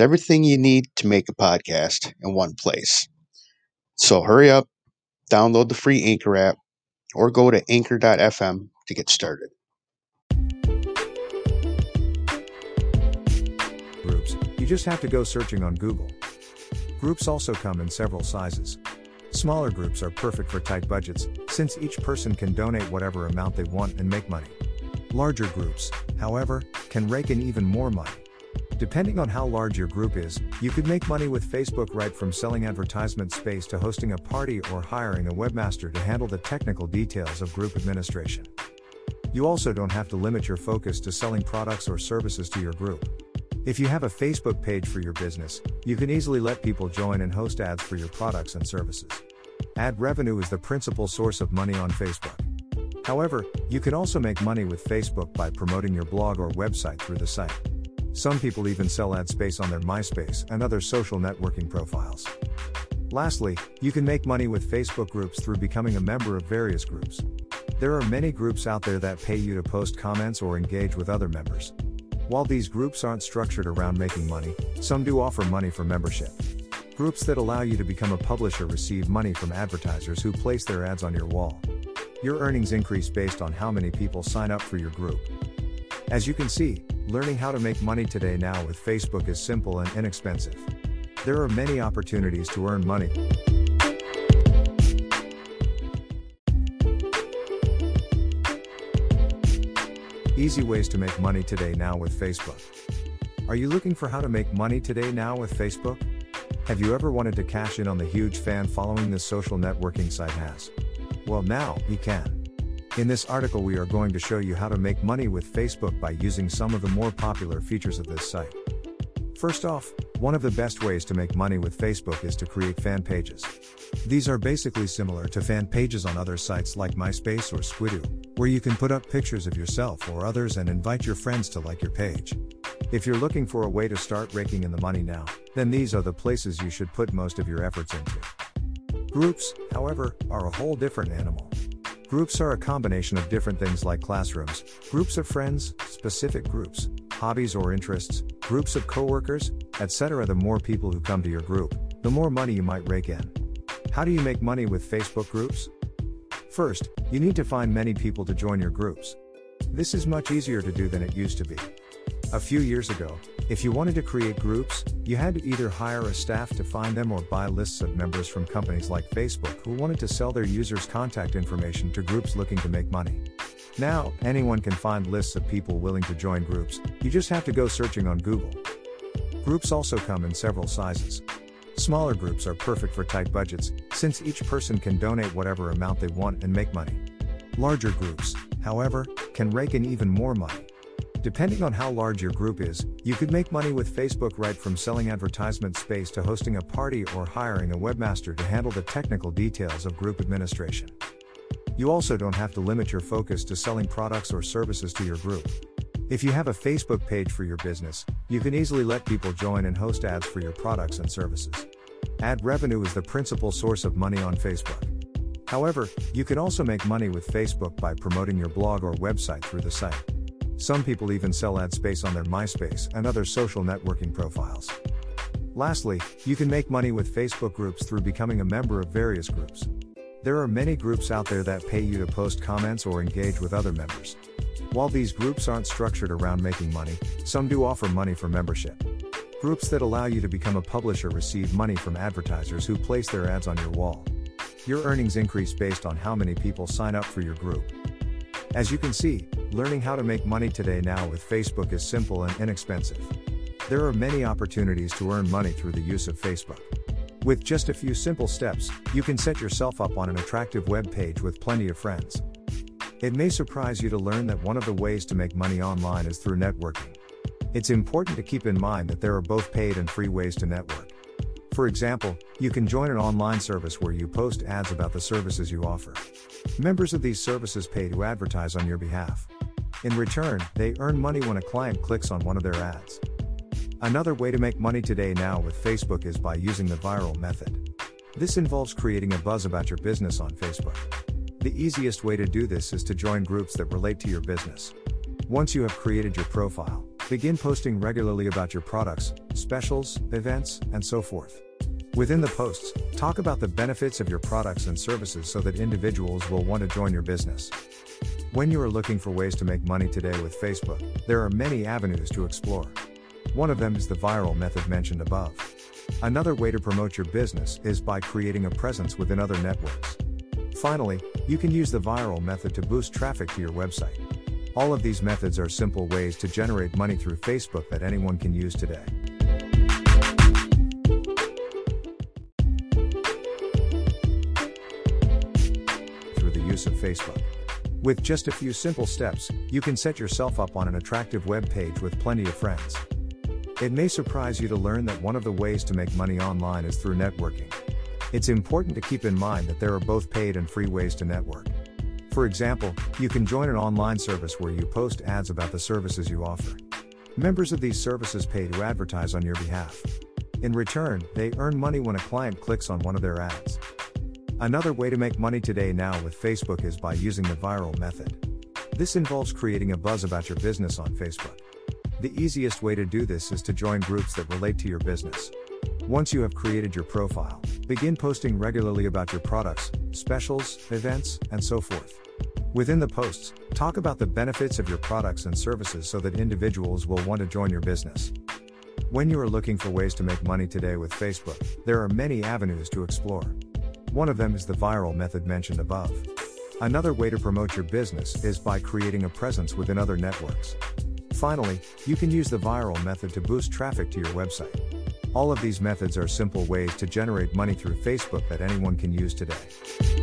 It's everything you need to make a podcast in one place. So hurry up, download the free Anchor app, or go to anchor.fm to get started. Groups. You just have to go searching on Google. Groups also come in several sizes. Smaller groups are perfect for tight budgets, since each person can donate whatever amount they want and make money. Larger groups, however, can rake in even more money. Depending on how large your group is, you could make money with Facebook right from selling advertisement space to hosting a party or hiring a webmaster to handle the technical details of group administration. You also don't have to limit your focus to selling products or services to your group. If you have a Facebook page for your business, you can easily let people join and host ads for your products and services. Ad revenue is the principal source of money on Facebook. However, you can also make money with Facebook by promoting your blog or website through the site. Some people even sell ad space on their MySpace and other social networking profiles. Lastly, you can make money with Facebook groups through becoming a member of various groups. There are many groups out there that pay you to post comments or engage with other members. While these groups aren't structured around making money, some do offer money for membership. Groups that allow you to become a publisher receive money from advertisers who place their ads on your wall. Your earnings increase based on how many people sign up for your group. As you can see, learning how to make money today now with Facebook is simple and inexpensive. There are many opportunities to earn money. Easy ways to make money today now with Facebook. Are you looking for how to make money today now with Facebook? Have you ever wanted to cash in on the huge fan following this social networking site has? Well, now you can. In this article, we are going to show you how to make money with Facebook by using some of the more popular features of this site. First off, one of the best ways to make money with Facebook is to create fan pages. These are basically similar to fan pages on other sites like MySpace or Squidoo, where you can put up pictures of yourself or others and invite your friends to like your page. If you're looking for a way to start raking in the money now, then these are the places you should put most of your efforts into. Groups, however, are a whole different animal. Groups are a combination of different things like classrooms, groups of friends, specific groups, hobbies or interests, groups of coworkers, etc. The more people who come to your group, the more money you might rake in. How do you make money with Facebook groups? First, you need to find many people to join your groups. This is much easier to do than it used to be. A few years ago, if you wanted to create groups, you had to either hire a staff to find them or buy lists of members from companies like Facebook who wanted to sell their users' contact information to groups looking to make money. Now, anyone can find lists of people willing to join groups, you just have to go searching on Google. Groups also come in several sizes. Smaller groups are perfect for tight budgets, since each person can donate whatever amount they want and make money. Larger groups, however, can rake in even more money. Depending on how large your group is, you could make money with Facebook right from selling advertisement space to hosting a party or hiring a webmaster to handle the technical details of group administration. You also don't have to limit your focus to selling products or services to your group. If you have a Facebook page for your business, you can easily let people join and host ads for your products and services. Ad revenue is the principal source of money on Facebook. However, you can also make money with Facebook by promoting your blog or website through the site. Some people even sell ad space on their MySpace and other social networking profiles. Lastly, you can make money with Facebook groups through becoming a member of various groups. There are many groups out there that pay you to post comments or engage with other members. While these groups aren't structured around making money, some do offer money for membership. Groups that allow you to become a publisher receive money from advertisers who place their ads on your wall. Your earnings increase based on how many people sign up for your group. As you can see, learning how to make money today now with Facebook is simple and inexpensive. There are many opportunities to earn money through the use of Facebook. With just a few simple steps, you can set yourself up on an attractive web page with plenty of friends. It may surprise you to learn that one of the ways to make money online is through networking. It's important to keep in mind that there are both paid and free ways to network. For example, you can join an online service where you post ads about the services you offer. Members of these services pay to advertise on your behalf. In return, they earn money when a client clicks on one of their ads. Another way to make money today now with Facebook is by using the viral method. This involves creating a buzz about your business on Facebook. The easiest way to do this is to join groups that relate to your business. Once you have created your profile, begin posting regularly about your products, specials, events, and so forth. Within the posts, talk about the benefits of your products and services so that individuals will want to join your business. When you are looking for ways to make money today with Facebook, there are many avenues to explore. One of them is the viral method mentioned above. Another way to promote your business is by creating a presence within other networks. Finally, you can use the viral method to boost traffic to your website. All of these methods are simple ways to generate money through Facebook that anyone can use today. Use of Facebook. With just a few simple steps, you can set yourself up on an attractive web page with plenty of friends. It may surprise you to learn that one of the ways to make money online is through networking. It's important to keep in mind that there are both paid and free ways to network. For example, you can join an online service where you post ads about the services you offer. Members of these services pay to advertise on your behalf. In return, they earn money when a client clicks on one of their ads. Another way to make money today now with Facebook is by using the viral method. This involves creating a buzz about your business on Facebook. The easiest way to do this is to join groups that relate to your business. Once you have created your profile, begin posting regularly about your products, specials, events, and so forth. Within the posts, talk about the benefits of your products and services so that individuals will want to join your business. When you are looking for ways to make money today with Facebook, there are many avenues to explore. One of them is the viral method mentioned above. Another way to promote your business is by creating a presence within other networks. Finally, you can use the viral method to boost traffic to your website. All of these methods are simple ways to generate money through Facebook that anyone can use today.